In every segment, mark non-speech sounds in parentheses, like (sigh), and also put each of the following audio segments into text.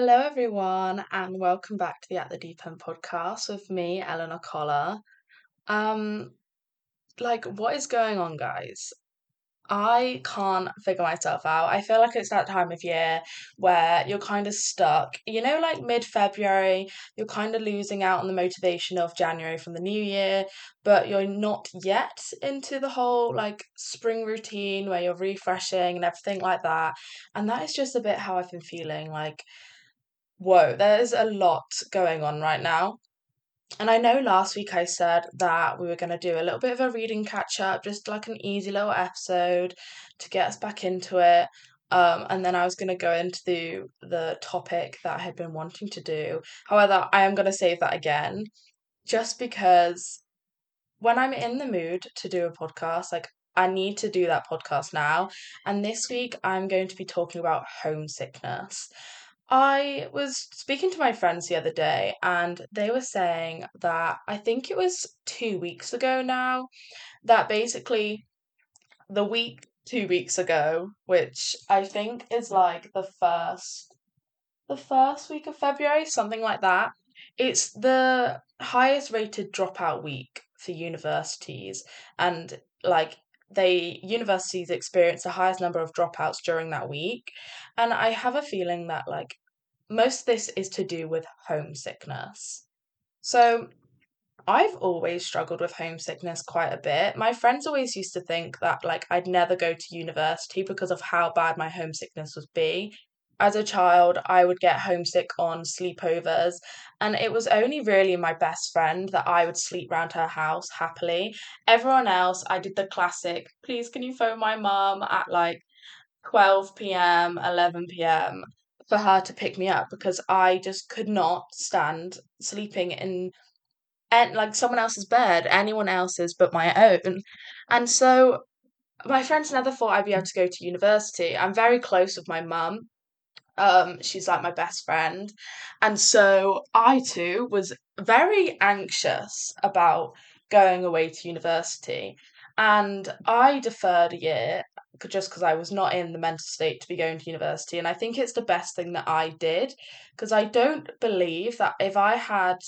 Hello, everyone, and welcome back to the At the Deep End podcast with me, Eleanor Collar. Um, like, what is going on, guys? I can't figure myself out. I feel like it's that time of year where you're kind of stuck. You know, like mid February, you're kind of losing out on the motivation of January from the new year, but you're not yet into the whole like spring routine where you're refreshing and everything like that. And that is just a bit how I've been feeling. Like, whoa, there's a lot going on right now. And I know last week I said that we were going to do a little bit of a reading catch up, just like an easy little episode to get us back into it. Um, and then I was going to go into the, the topic that I had been wanting to do. However, I am going to save that again just because when I'm in the mood to do a podcast, like I need to do that podcast now. And this week I'm going to be talking about homesickness. I was speaking to my friends the other day, and they were saying that I think it was two weeks ago now, that basically the week two weeks ago, which I think is like the first the first week of February, something like that. It's the highest rated dropout week for universities and like they universities experience the highest number of dropouts during that week and i have a feeling that like most of this is to do with homesickness so I've always struggled with homesickness quite a bit. My friends always used to think that like I'd never go to university because of how bad my homesickness would be. As a child, I would get homesick on sleepovers, and it was only really my best friend that I would sleep round her house happily. Everyone else, I did the classic, please can you phone my mum at like 12 p.m., 11 p.m. for her to pick me up because I just could not stand sleeping in and like someone else's bed, anyone else's but my own. And so my friends never thought I'd be able to go to university. I'm very close with my mum. Um, she's like my best friend. And so I too was very anxious about going away to university. And I deferred a year just because I was not in the mental state to be going to university. And I think it's the best thing that I did because I don't believe that if I had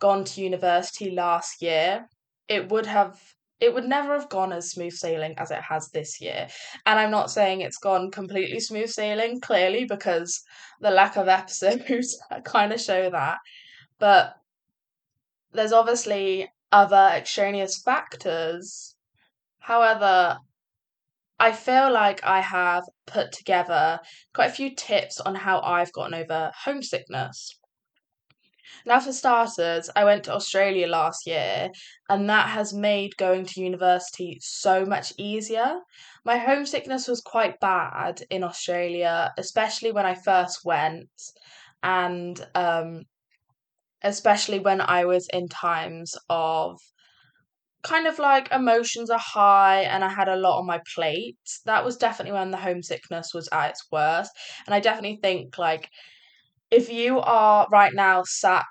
gone to university last year, it would have it would never have gone as smooth sailing as it has this year. And I'm not saying it's gone completely smooth sailing, clearly, because the lack of episodes (laughs) kind of show that. But there's obviously other extraneous factors. However, I feel like I have put together quite a few tips on how I've gotten over homesickness. Now, for starters, I went to Australia last year, and that has made going to university so much easier. My homesickness was quite bad in Australia, especially when I first went, and um, especially when I was in times of kind of like emotions are high and I had a lot on my plate. That was definitely when the homesickness was at its worst. And I definitely think like if you are right now sat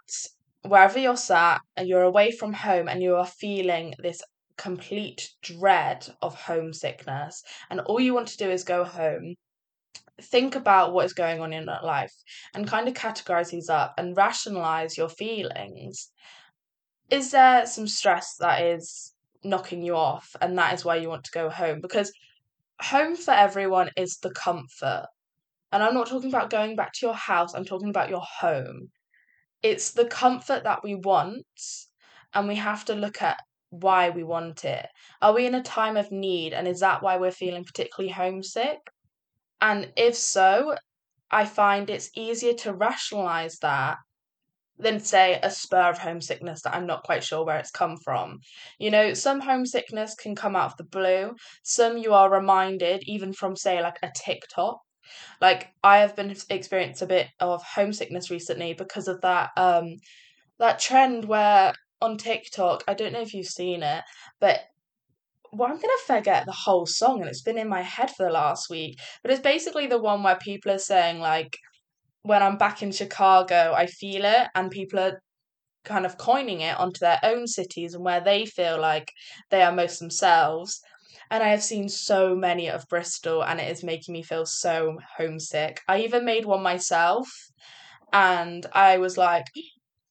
wherever you're sat and you're away from home and you are feeling this complete dread of homesickness and all you want to do is go home think about what is going on in your life and kind of categorize these up and rationalize your feelings. Is there some stress that is knocking you off and that is why you want to go home? Because home for everyone is the comfort and I'm not talking about going back to your house, I'm talking about your home. It's the comfort that we want, and we have to look at why we want it. Are we in a time of need, and is that why we're feeling particularly homesick? And if so, I find it's easier to rationalize that than say a spur of homesickness that I'm not quite sure where it's come from. You know, some homesickness can come out of the blue, some you are reminded, even from say like a TikTok like I have been experiencing a bit of homesickness recently because of that um that trend where on TikTok, I don't know if you've seen it, but well, I'm gonna forget the whole song and it's been in my head for the last week. But it's basically the one where people are saying like when I'm back in Chicago, I feel it and people are kind of coining it onto their own cities and where they feel like they are most themselves. And I have seen so many of Bristol, and it is making me feel so homesick. I even made one myself, and I was like,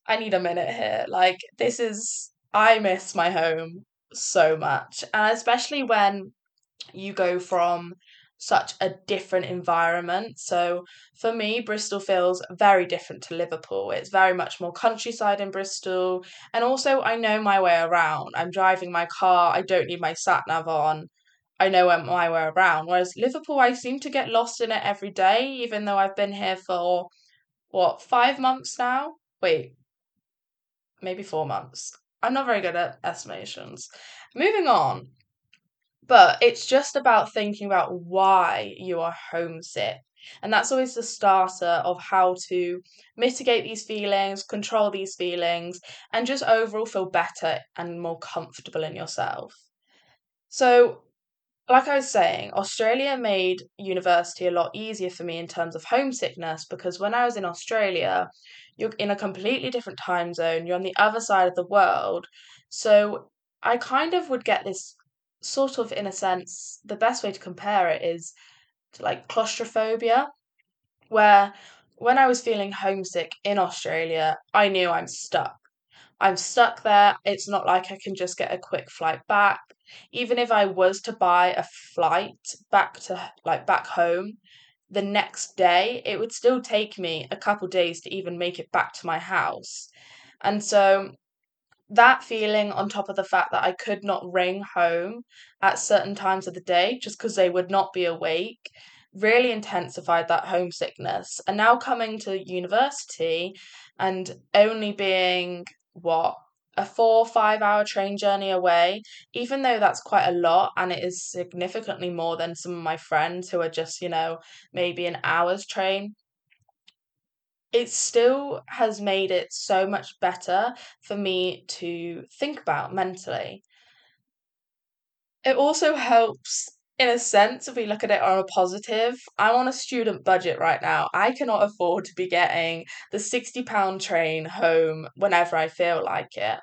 I need a minute here. Like, this is, I miss my home so much. And especially when you go from such a different environment. So for me, Bristol feels very different to Liverpool. It's very much more countryside in Bristol. And also, I know my way around. I'm driving my car, I don't need my sat nav on. I know my way around. Whereas Liverpool, I seem to get lost in it every day, even though I've been here for what, five months now? Wait, maybe four months. I'm not very good at estimations. Moving on, but it's just about thinking about why you are homesick. And that's always the starter of how to mitigate these feelings, control these feelings, and just overall feel better and more comfortable in yourself. So, like I was saying, Australia made university a lot easier for me in terms of homesickness because when I was in Australia, you're in a completely different time zone, you're on the other side of the world. So I kind of would get this sort of, in a sense, the best way to compare it is to like claustrophobia, where when I was feeling homesick in Australia, I knew I'm stuck. I'm stuck there. It's not like I can just get a quick flight back. Even if I was to buy a flight back to like back home the next day, it would still take me a couple days to even make it back to my house. And so that feeling on top of the fact that I could not ring home at certain times of the day just because they would not be awake really intensified that homesickness. And now coming to university and only being what a four five hour train journey away even though that's quite a lot and it is significantly more than some of my friends who are just you know maybe an hour's train it still has made it so much better for me to think about mentally. It also helps in a sense if we look at it on a positive. I'm on a student budget right now. I cannot afford to be getting the £60 train home whenever I feel like it.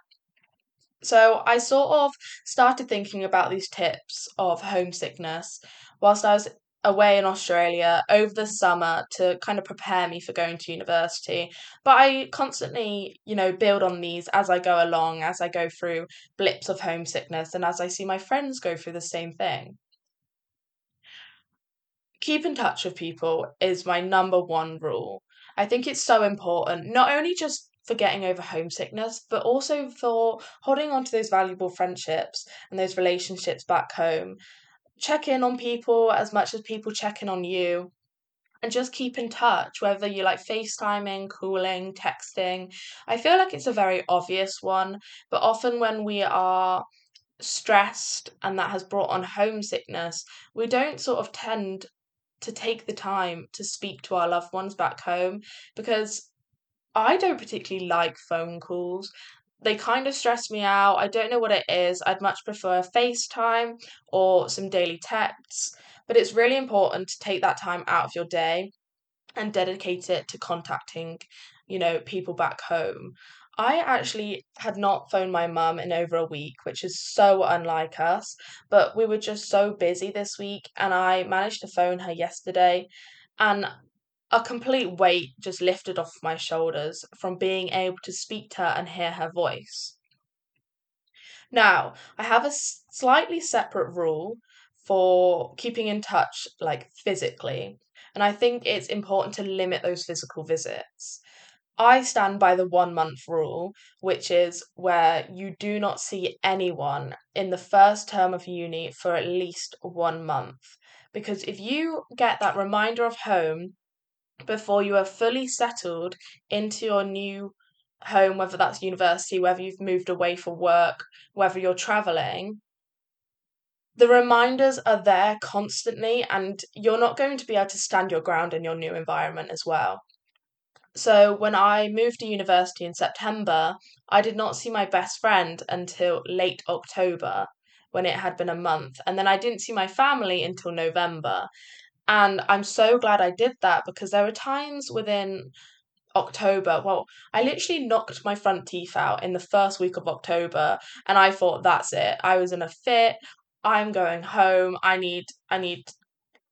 So I sort of started thinking about these tips of homesickness whilst I was away in Australia over the summer to kind of prepare me for going to university. But I constantly, you know, build on these as I go along, as I go through blips of homesickness, and as I see my friends go through the same thing. Keep in touch with people is my number one rule. I think it's so important, not only just for getting over homesickness, but also for holding on to those valuable friendships and those relationships back home check in on people as much as people check in on you and just keep in touch, whether you like FaceTiming, calling, texting. I feel like it's a very obvious one, but often when we are stressed and that has brought on homesickness, we don't sort of tend to take the time to speak to our loved ones back home because I don't particularly like phone calls they kind of stress me out. I don't know what it is. I'd much prefer FaceTime or some daily texts, but it's really important to take that time out of your day and dedicate it to contacting, you know, people back home. I actually had not phoned my mum in over a week, which is so unlike us, but we were just so busy this week and I managed to phone her yesterday and a complete weight just lifted off my shoulders from being able to speak to her and hear her voice. Now, I have a slightly separate rule for keeping in touch, like physically, and I think it's important to limit those physical visits. I stand by the one month rule, which is where you do not see anyone in the first term of uni for at least one month. Because if you get that reminder of home before you are fully settled into your new home, whether that's university, whether you've moved away for work, whether you're traveling, the reminders are there constantly, and you're not going to be able to stand your ground in your new environment as well. So, when I moved to university in September, I did not see my best friend until late October when it had been a month. And then I didn't see my family until November. And I'm so glad I did that because there were times within October. Well, I literally knocked my front teeth out in the first week of October and I thought that's it. I was in a fit. I'm going home. I need, I need,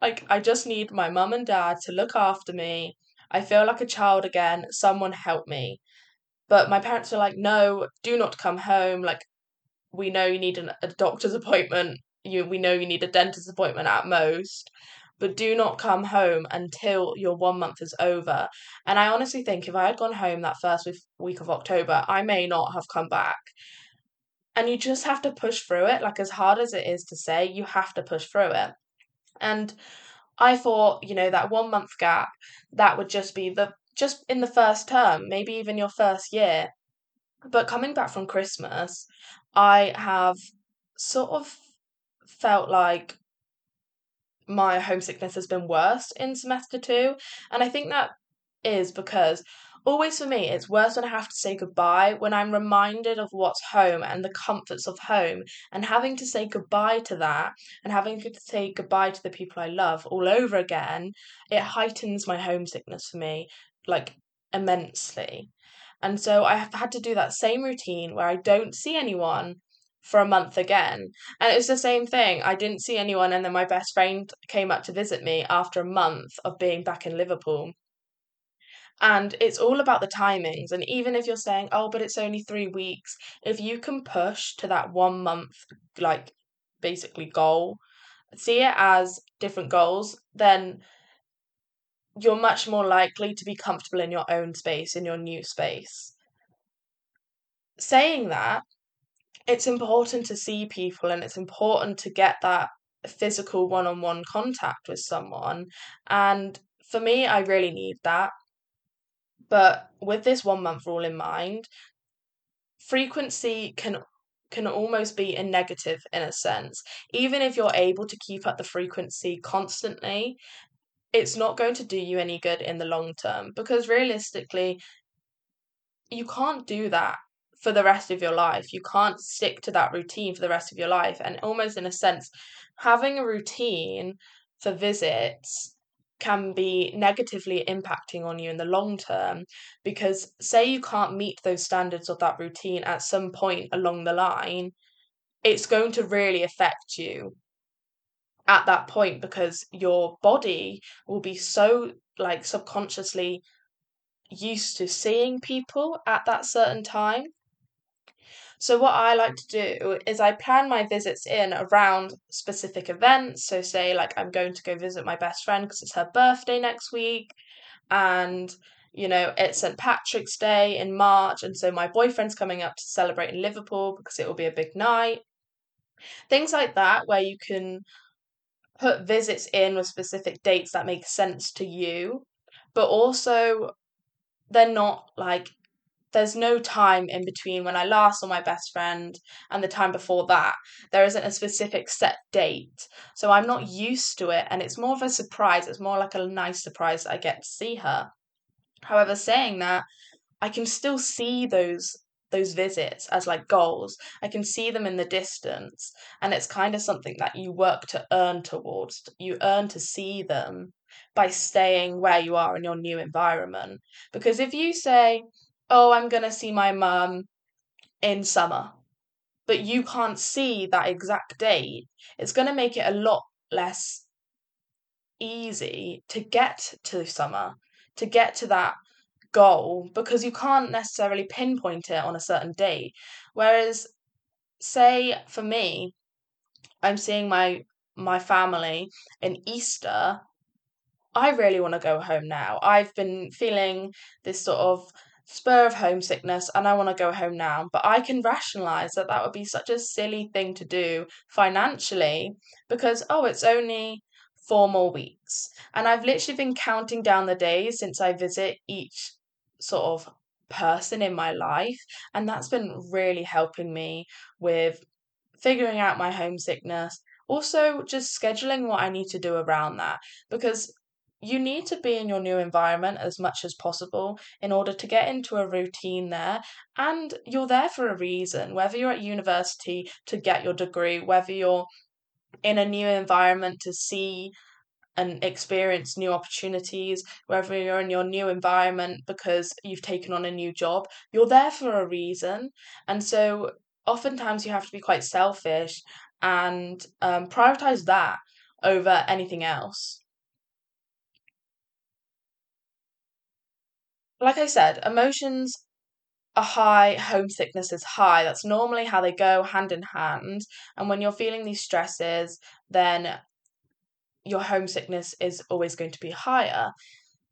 like, I just need my mum and dad to look after me. I feel like a child again. Someone help me. But my parents are like, no, do not come home. Like, we know you need an, a doctor's appointment. You, we know you need a dentist appointment at most but do not come home until your one month is over. And I honestly think if I had gone home that first week of October, I may not have come back. And you just have to push through it. Like, as hard as it is to say, you have to push through it. And I thought, you know, that one month gap, that would just be the just in the first term, maybe even your first year. But coming back from Christmas, I have sort of felt like my homesickness has been worse in semester two. And I think that is because always for me, it's worse when I have to say goodbye, when I'm reminded of what's home and the comforts of home, and having to say goodbye to that and having to say goodbye to the people I love all over again, it heightens my homesickness for me like immensely. And so I have had to do that same routine where I don't see anyone for a month again. And it was the same thing. I didn't see anyone, and then my best friend came up to visit me after a month of being back in Liverpool. And it's all about the timings. And even if you're saying, oh, but it's only three weeks, if you can push to that one month, like basically goal, see it as different goals, then you're much more likely to be comfortable in your own space, in your new space. Saying that, it's important to see people and it's important to get that physical one on one contact with someone. And for me, I really need that. But with this one month rule in mind, frequency can can almost be a negative in a sense. Even if you're able to keep up the frequency constantly, it's not going to do you any good in the long term because realistically, you can't do that for the rest of your life. You can't stick to that routine for the rest of your life. And almost in a sense, having a routine for visits can be negatively impacting on you in the long term because say you can't meet those standards of that routine at some point along the line it's going to really affect you at that point because your body will be so like subconsciously used to seeing people at that certain time so, what I like to do is I plan my visits in around specific events. So, say, like, I'm going to go visit my best friend because it's her birthday next week, and you know, it's St. Patrick's Day in March, and so my boyfriend's coming up to celebrate in Liverpool because it will be a big night. Things like that, where you can put visits in with specific dates that make sense to you, but also they're not like there's no time in between when I last saw my best friend and the time before that. There isn't a specific set date. So I'm not used to it and it's more of a surprise. It's more like a nice surprise I get to see her. However, saying that, I can still see those those visits as like goals. I can see them in the distance and it's kind of something that you work to earn towards. You earn to see them by staying where you are in your new environment. Because if you say, oh, I'm going to see my mum in summer, but you can't see that exact date, it's going to make it a lot less easy to get to summer, to get to that goal, because you can't necessarily pinpoint it on a certain date. Whereas, say for me, I'm seeing my my family in Easter. I really want to go home now. I've been feeling this sort of spur of homesickness and I want to go home now. But I can rationalize that that would be such a silly thing to do financially because, oh, it's only four more weeks. And I've literally been counting down the days since I visit each sort of person in my life. And that's been really helping me with figuring out my homesickness. Also, just scheduling what I need to do around that because you need to be in your new environment as much as possible in order to get into a routine there. And you're there for a reason, whether you're at university to get your degree, whether you're in a new environment to see and experience new opportunities, whether you're in your new environment because you've taken on a new job, you're there for a reason. And so oftentimes you have to be quite selfish and um, prioritize that over anything else. Like I said, emotions are high, homesickness is high. That's normally how they go hand in hand. And when you're feeling these stresses, then your homesickness is always going to be higher.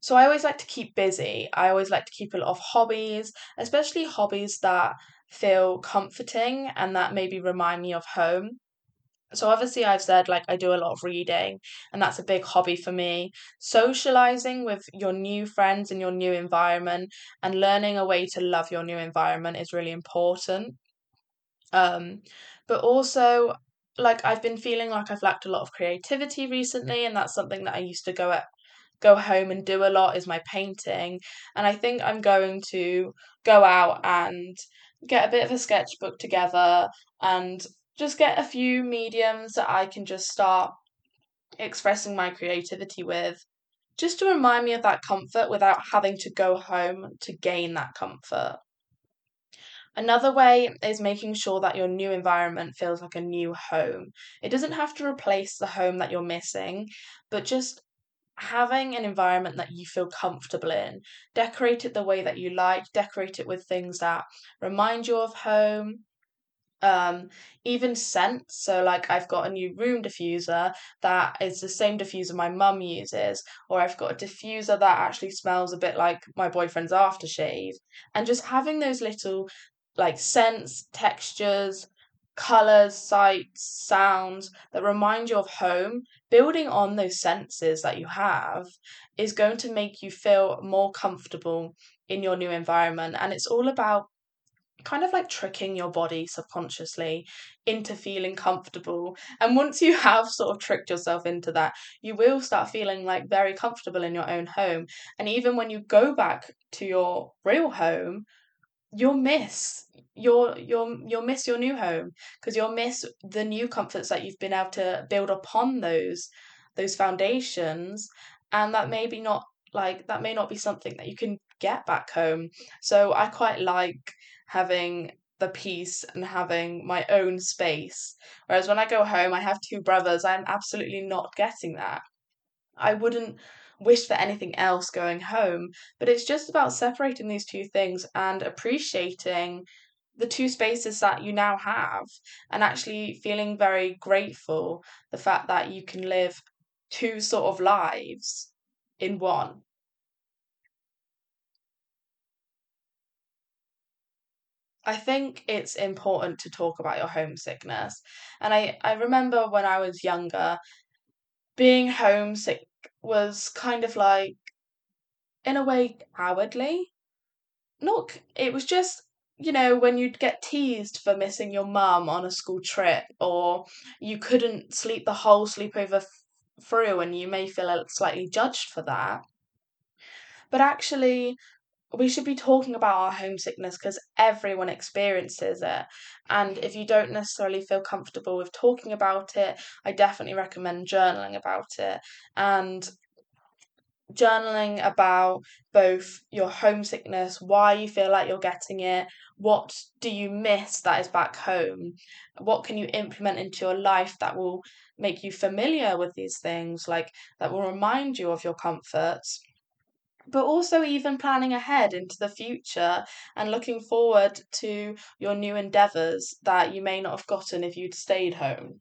So I always like to keep busy. I always like to keep a lot of hobbies, especially hobbies that feel comforting and that maybe remind me of home. So obviously I've said like I do a lot of reading and that's a big hobby for me. Socializing with your new friends in your new environment and learning a way to love your new environment is really important. Um but also like I've been feeling like I've lacked a lot of creativity recently and that's something that I used to go at go home and do a lot is my painting and I think I'm going to go out and get a bit of a sketchbook together and just get a few mediums that I can just start expressing my creativity with, just to remind me of that comfort without having to go home to gain that comfort. Another way is making sure that your new environment feels like a new home. It doesn't have to replace the home that you're missing, but just having an environment that you feel comfortable in. Decorate it the way that you like, decorate it with things that remind you of home, um even scents so like i've got a new room diffuser that is the same diffuser my mum uses or i've got a diffuser that actually smells a bit like my boyfriend's aftershave. And just having those little like scents textures colors sights sounds that remind you of home building on those senses that you have is going to make you feel more comfortable in your new environment. And it's all about kind of like tricking your body subconsciously into feeling comfortable. And once you (laughs) have sort of tricked yourself into that, you will start feeling like very comfortable in your own home. And even when you go back to your real home, you'll miss your your you'll miss your new home because you'll miss the new comforts that you've been able to build upon those those foundations and that may be not like that may not be something that you can get back home so i quite like having the peace and having my own space. Whereas when I go home, I have two brothers, I'm absolutely not getting that. I wouldn't wish for anything else going home, but it's just about separating these two things and appreciating the two spaces that you now have and actually feeling very grateful the fact that you can live two sort of lives in one. I think it's important to talk about your homesickness. And I, I remember when I was younger, being homesick was kind of like, in a way, cowardly. Not, it was just, you know, when you'd get teased for missing your mum on a school trip, or you couldn't sleep the whole sleepover f- through, and you may feel slightly judged for that. But actually, we should be talking about our homesickness because everyone experiences it. And if you don't necessarily feel comfortable with talking about it, I definitely recommend journaling about it. And journaling about both your homesickness, why you feel like you're getting it, what do you miss that is back home, what can you implement into your life that will make you familiar with these things, like that will remind you of your comforts but also even planning ahead into the future and looking forward to your new endeavors that you may not have gotten if you'd stayed home.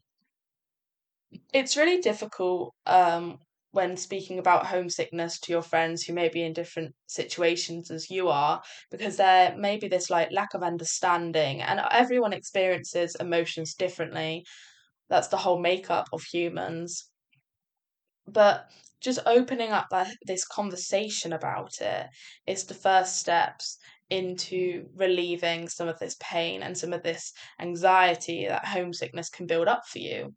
It's really difficult um, when speaking about homesickness to your friends who may be in different situations as you are because there may be this like lack of understanding and everyone experiences emotions differently that's the whole makeup of humans but just opening up that, this conversation about it is the first steps into relieving some of this pain and some of this anxiety that homesickness can build up for you.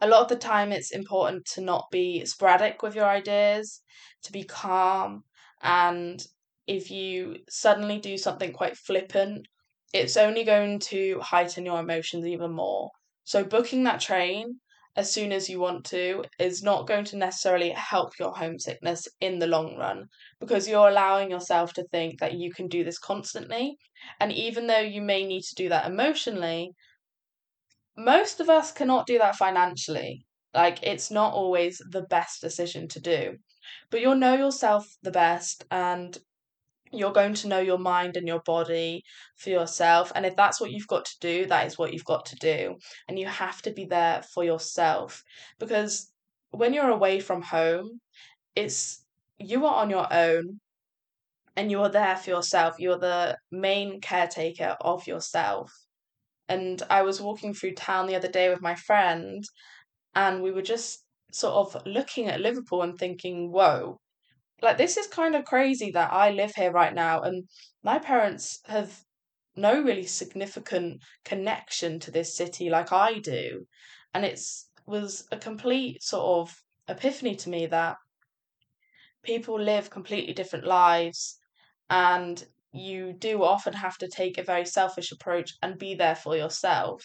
A lot of the time, it's important to not be sporadic with your ideas, to be calm, and if you suddenly do something quite flippant, it's only going to heighten your emotions even more. So, booking that train as soon as you want to is not going to necessarily help your homesickness in the long run because you're allowing yourself to think that you can do this constantly. And even though you may need to do that emotionally, most of us cannot do that financially. Like, it's not always the best decision to do, but you'll know yourself the best and you're going to know your mind and your body for yourself. And if that's what you've got to do, that is what you've got to do. And you have to be there for yourself because when you're away from home, it's you are on your own and you are there for yourself. You're the main caretaker of yourself. And I was walking through town the other day with my friend, and we were just sort of looking at Liverpool and thinking, whoa, like this is kind of crazy that I live here right now and my parents have no really significant connection to this city like I do. And it's was a complete sort of epiphany to me that people live completely different lives and you do often have to take a very selfish approach and be there for yourself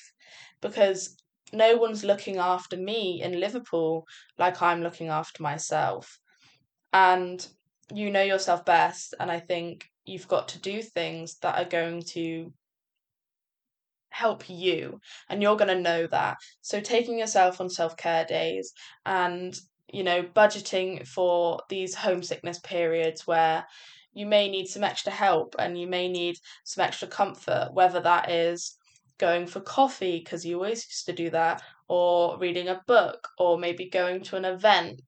because no one's looking after me in Liverpool like I'm looking after myself and you know yourself best and i think you've got to do things that are going to help you and you're going to know that. So taking yourself on self-care days and you know budgeting for these homesickness periods where you may need some extra help and you may need some extra comfort whether that is going for coffee because you always used to do that or reading a book or maybe going to an event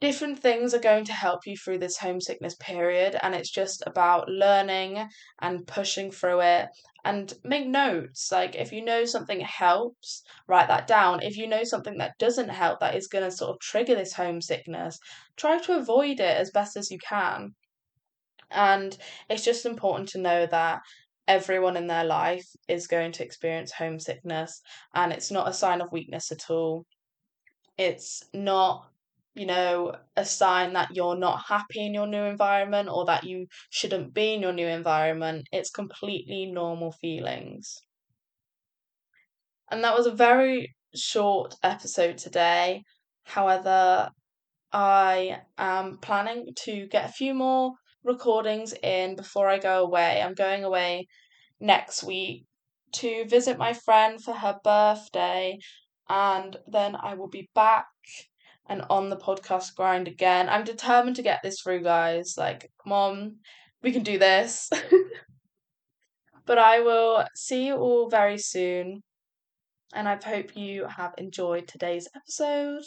different things are going to help you through this homesickness period and it's just about learning and pushing through it. And make notes like if you know something helps write that down. If you know something that doesn't help that is going to sort of trigger this homesickness try to avoid it as best as you can. And it's just important to know that everyone in their life is going to experience homesickness and it's not a sign of weakness at all. It's not you know, a sign that you're not happy in your new environment or that you shouldn't be in your new environment. It's completely normal feelings. And that was a very short episode today. However, I am planning to get a few more recordings in before I go away. I'm going away next week to visit my friend for her birthday, and then I will be back and on the podcast grind again. I'm determined to get this through, guys. Like, come on, we can do this. (laughs) but I will see you all very soon. And I hope you have enjoyed today's episode.